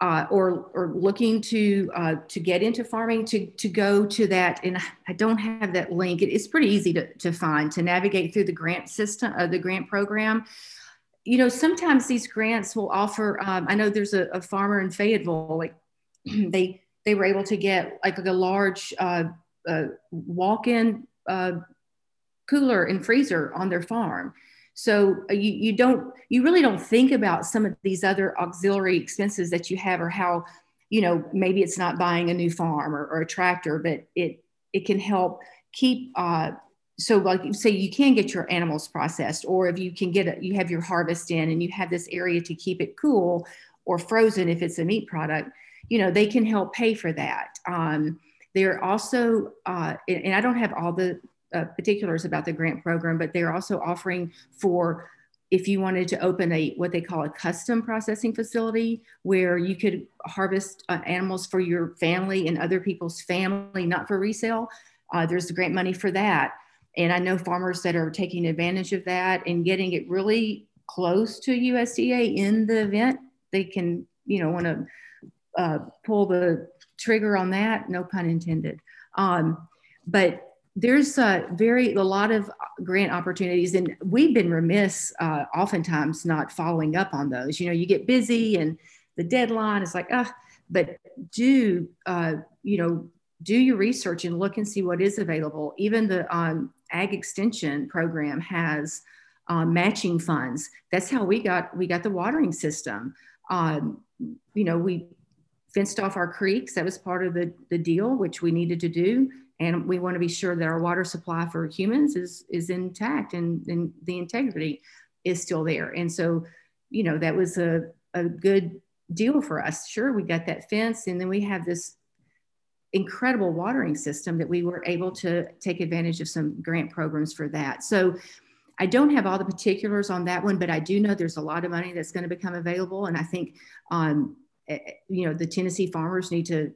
uh, or or looking to uh, to get into farming to to go to that and I don't have that link. It, it's pretty easy to, to find to navigate through the grant system uh, the grant program. You know, sometimes these grants will offer. Um, I know there's a, a, farmer in Fayetteville. Like [clears throat] they they were able to get like a large uh, uh, walk-in uh, cooler and freezer on their farm so uh, you, you don't, you really don't think about some of these other auxiliary expenses that you have or how, you know, maybe it's not buying a new farm or, or a tractor, but it, it can help keep, uh, so like you say you can get your animals processed or if you can get it you have your harvest in and you have this area to keep it cool or frozen if it's a meat product you know they can help pay for that. Um, they're also uh, and i don't have all the uh, particulars about the grant program, but they're also offering for if you wanted to open a what they call a custom processing facility where you could harvest uh, animals for your family and other people's family, not for resale. Uh, there's the grant money for that. And I know farmers that are taking advantage of that and getting it really close to USDA in the event they can, you know, want to uh, pull the trigger on that, no pun intended. Um, but there's a very a lot of grant opportunities and we've been remiss uh, oftentimes not following up on those. You know you get busy and the deadline is like ah but do uh, you know do your research and look and see what is available. Even the um, ag extension program has um, matching funds. That's how we got we got the watering system. Um, you know we fenced off our creeks. That was part of the, the deal which we needed to do and we want to be sure that our water supply for humans is is intact and, and the integrity is still there. And so you know that was a, a good deal for us. Sure we got that fence and then we have this incredible watering system that we were able to take advantage of some grant programs for that. So I don't have all the particulars on that one, but I do know there's a lot of money that's going to become available. And I think, um, eh, eh, you know, the Tennessee farmers need to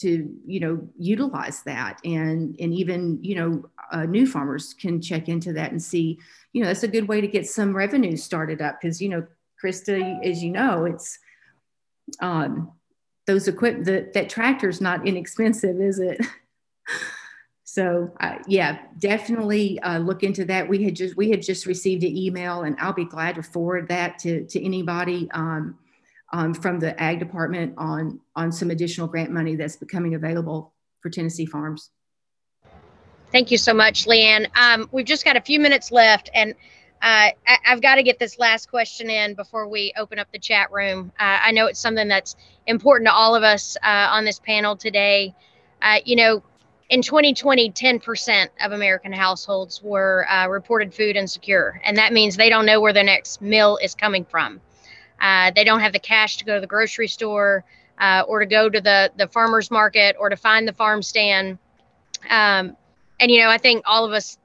to you know utilize that. And and even you know uh, new farmers can check into that and see you know that's a good way to get some revenue started up. Because you know krista as you know it's um those equipment that that tractor's not inexpensive is it? [laughs] So uh, yeah, definitely uh, look into that. We had just we had just received an email, and I'll be glad to forward that to to anybody. Um, um, from the ag department on on some additional grant money that's becoming available for Tennessee farms. Thank you so much, Leanne. Um, we've just got a few minutes left, and uh, I, have got to get this last question in before we open up the chat room. Uh, I know it's something that's important to all of us uh, on this panel today. Uh, you know, in 2020, 10% of American households were uh, reported food insecure, and that means they don't know where their next meal is coming from. Uh, they don't have the cash to go to the grocery store or to go to the the farmers market or to find the farm stand. Um, and you know, I think all of us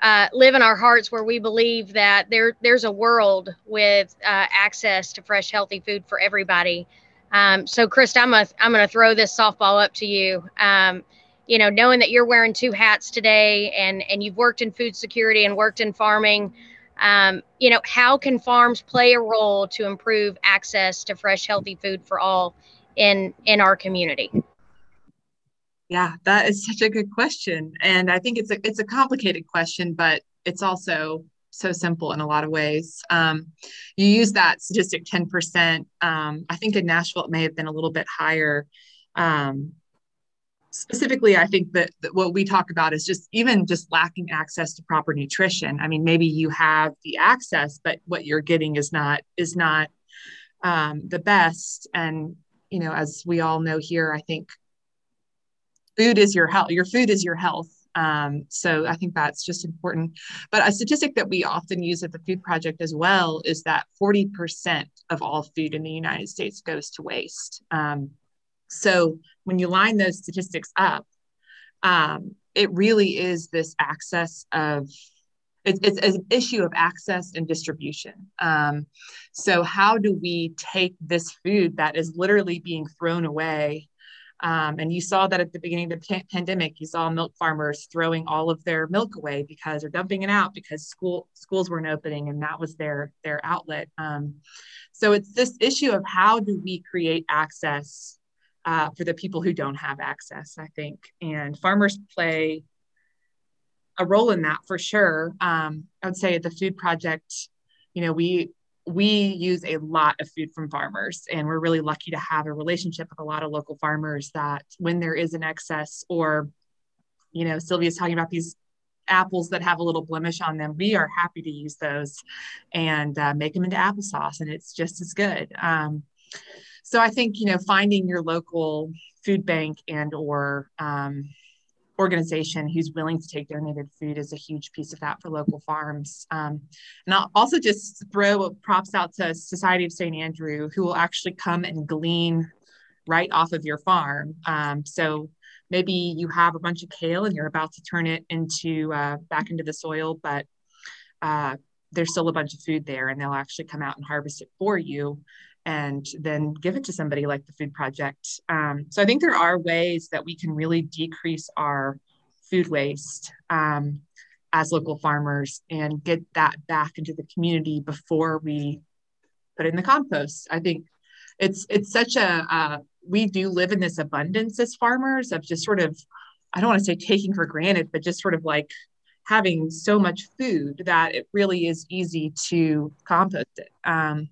uh, live in our hearts where we believe that there there's a world with uh, access to fresh, healthy food for everybody. Um, so, Chris, I'm a, I'm going to throw this softball up to you. Um, you know, knowing that you're wearing two hats today, and and you've worked in food security and worked in farming. Um, you know, how can farms play a role to improve access to fresh, healthy food for all in in our community? Yeah, that is such a good question. And I think it's a it's a complicated question, but it's also so simple in a lot of ways. Um, you use that statistic 10%. Um, I think in Nashville it may have been a little bit higher. Um, specifically, I think that, that, what we talk about is just even just lacking access to proper nutrition. I mean, maybe you have the access, but what you're getting is not is not um, the best. And you know, as we all know here, I think food is your health. Your food is your health. Um, so I think that's just important. But a statistic that we often use at the Food Project as well is that 40% of all food in the United States goes to waste. Um, so when you line those statistics up, um, it really is this access of it's, it's, an issue of access and distribution. Um, so how do we take this food that is literally being thrown away um, and you saw that at the beginning of the pandemic, you saw milk farmers throwing all of their milk away because they're dumping it out because school schools weren't opening, and that was their their outlet. Um, so it's this issue of how do we create access uh, for the people who don't have access, I think, and farmers play a role in that for sure. Um, I would say at the Food Project, you know, we we use a lot of food from farmers and we're really lucky to have a relationship with a lot of local farmers that when there is an excess or you know sylvia's talking about these apples that have a little blemish on them we are happy to use those and uh, make them into applesauce and it's just as good um, so i think you know finding your local food bank and or um, organization who's willing to take donated food is a huge piece of that for local farms. Um, and I'll also just throw props out to Society of St. Andrew, who will actually come and glean right off of your farm. Um, so maybe you have a bunch of kale and you're about to turn it into uh, back into the soil, but uh, there's still a bunch of food there, and they'll actually come out and harvest it for you and then give it to somebody like the food project. Um, so i think there are ways that we can really decrease our food waste um, as local farmers and get that back into the community before we put in the compost. I think it's it's such a uh, we do live in this abundance as farmers of just sort of i don't want to say taking for granted but just sort of like having so much food that it really is easy to compost it. Um,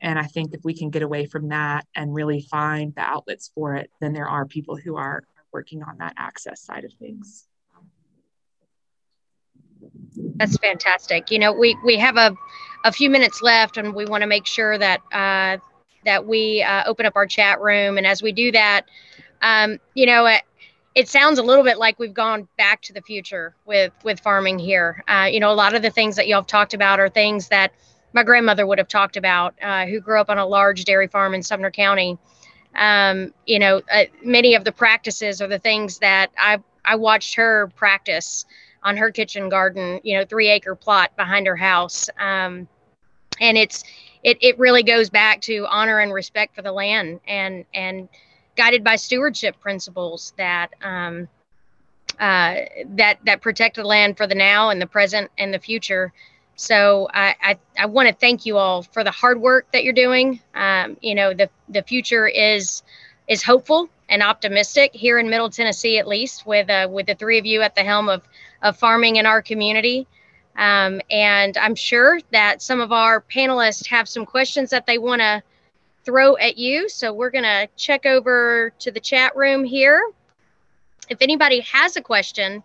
and I think if we can get away from that and really find the outlets for it, then there are people who are working on that access side of things. That's fantastic. You know, we we have a a few minutes left, and we want to make sure that uh, that we uh, open up our chat room. And as we do that, um, you know, it, it, sounds a little bit like we've gone back to the future with with farming here. Uh, you know, a lot of the things that y'all have talked about are things that my grandmother would have talked about, uh, who grew up on a large dairy farm in Sumner County. Um, you know, uh, many of the practices are the things that I I watched her practice on her kitchen garden. You know, three acre plot behind her house, um, and it's it it really goes back to honor and respect for the land and and guided by stewardship principles that um, uh, that that protect the land for the now and the present and the future. So I, I, I want to thank you all for the hard work that you're doing. Um, you know, the, the future is is hopeful and optimistic here in Middle Tennessee, at least with uh, with the three of you at the helm of of farming in our community. Um, and I'm sure that some of our panelists have some questions that they want to throw at you. So we're going to check over to the chat room here. If anybody has a question,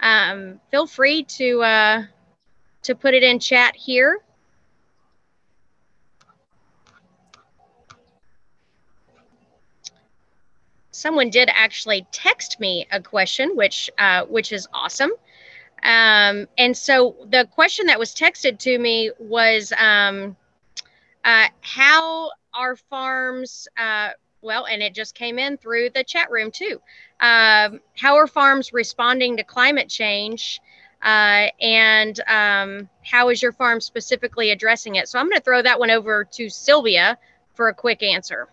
um, feel free to uh, to put it in chat here. Someone did actually text me a question, which uh, which is awesome. Um, and so the question that was texted to me was um, uh, how are farms, uh, well, and it just came in through the chat room too. Um, how are farms responding to climate change? Uh, and um, how is your farm specifically addressing it? So I'm going to throw that one over to Sylvia for a quick answer.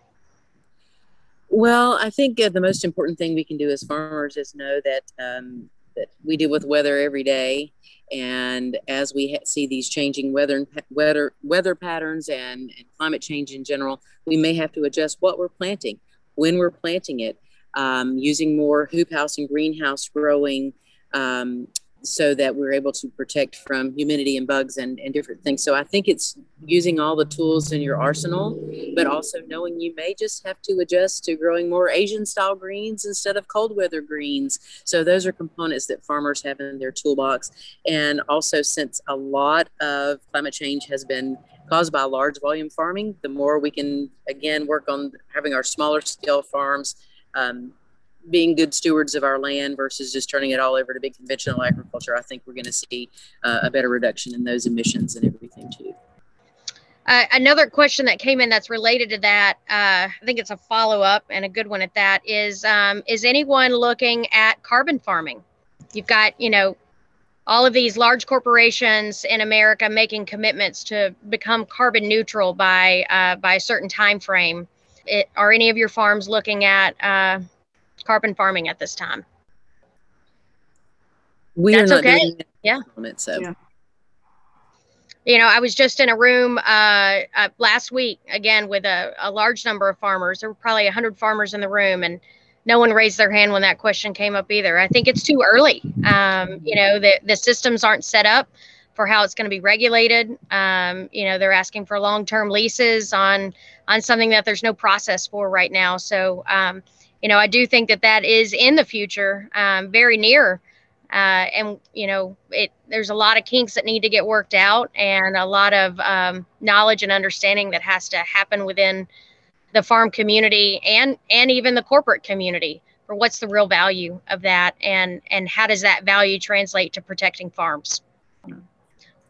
Well, I think uh, the most important thing we can do as farmers is know that um, that we deal with weather every day, and as we ha- see these changing weather weather weather patterns and, and, climate change in general, we may have to adjust what we're planting, when we're planting it, um, using more hoop house and greenhouse growing, um, so that we're able to protect from humidity and bugs and, and different things. So I think it's using all the tools in your arsenal, but also knowing you may just have to adjust to growing more Asian style greens instead of cold weather greens. So those are components that farmers have in their toolbox. And also, since a lot of climate change has been caused by large volume farming, the more we can again work on having our smaller scale farms. Um, being good stewards of our land versus just turning it all over to big conventional agriculture, I think we're going to see uh, a better reduction in those emissions and everything too. Uh, another question that came in that's related to that, uh, I think it's a follow up and a good one at that, is um, is anyone looking at carbon farming? You've got, you know, all of these large corporations in America making commitments to become carbon neutral by uh, by a certain time frame. It, are any of your farms looking at uh, carbon farming at this time. We That's are not okay. doing yeah. Moment, so. Yeah. You know, I was just in a room uh, uh, last week again with a, a large number of farmers. There were probably 100 farmers in the room, and no one raised their hand when that question came up either. I think it's too early. Um, you know, the, the systems aren't set up for how it's going to be regulated. Um, you know, they're asking for long-term leases on on something that there's no process for right now. So, um, you know, I do think that that is in the future, um, very near. Uh, and you know, it there's a lot of kinks that need to get worked out, and a lot of um, knowledge and understanding that has to happen within the farm community and and even the corporate community for what's the real value of that, and and how does that value translate to protecting farms.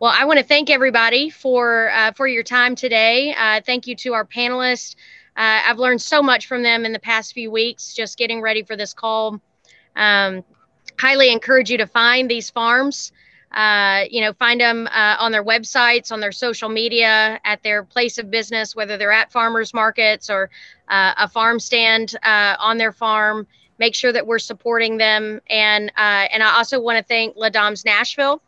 Well, I want to thank everybody for uh, for your time today. Uh, thank you to our panelists. Uh, I've learned so much from them in the past few weeks, just getting ready for this call. Um, highly encourage you to find these farms. Uh, you know, find them uh, on their websites, on their social media, at their place of business, whether they're at farmers markets or uh, a farm stand uh, on their farm. Make sure that we're supporting them, and uh, and I also want to thank Les Dames Nashville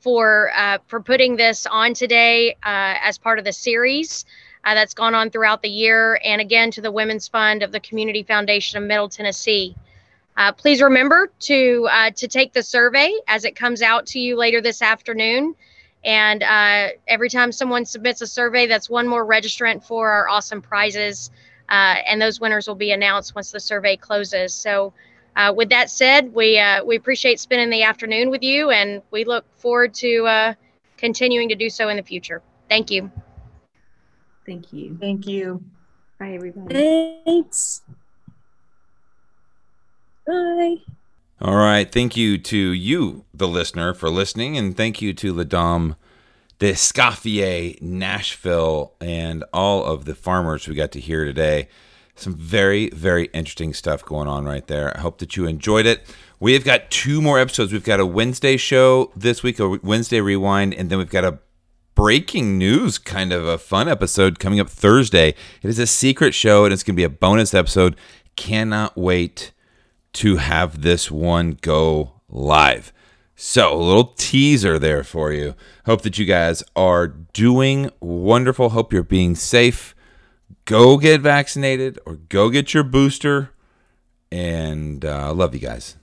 for for putting this on today as part of the series uh, that's gone on throughout the year, and again to the Women's Fund of the Community Foundation of Middle Tennessee. Uh, please remember to uh, to take the survey as it comes out to you later this afternoon. And uh, every time someone submits a survey, that's one more registrant for our awesome prizes. Uh, and those winners will be announced once the survey closes. So, uh, with that said, we we appreciate spending the afternoon with you, and we look forward to continuing to do so in the future. Thank you. Thank you. Thank you. Bye, everybody. Thanks. Bye. All right. Thank you to you, the listener, for listening. And thank you to Ladam Descaffier, Nashville, and all of the farmers we got to hear today. Some very, very interesting stuff going on right there. I hope that you enjoyed it. We have got two more episodes. We've got a Wednesday show this week, a Wednesday rewind, and then we've got a breaking news kind of a fun episode coming up Thursday. It is a secret show and it's going to be a bonus episode. Cannot wait to have this one go live. So, a little teaser there for you. Hope that you guys are doing wonderful. Hope you're being safe. go get vaccinated or go get your booster. And uh, love you guys.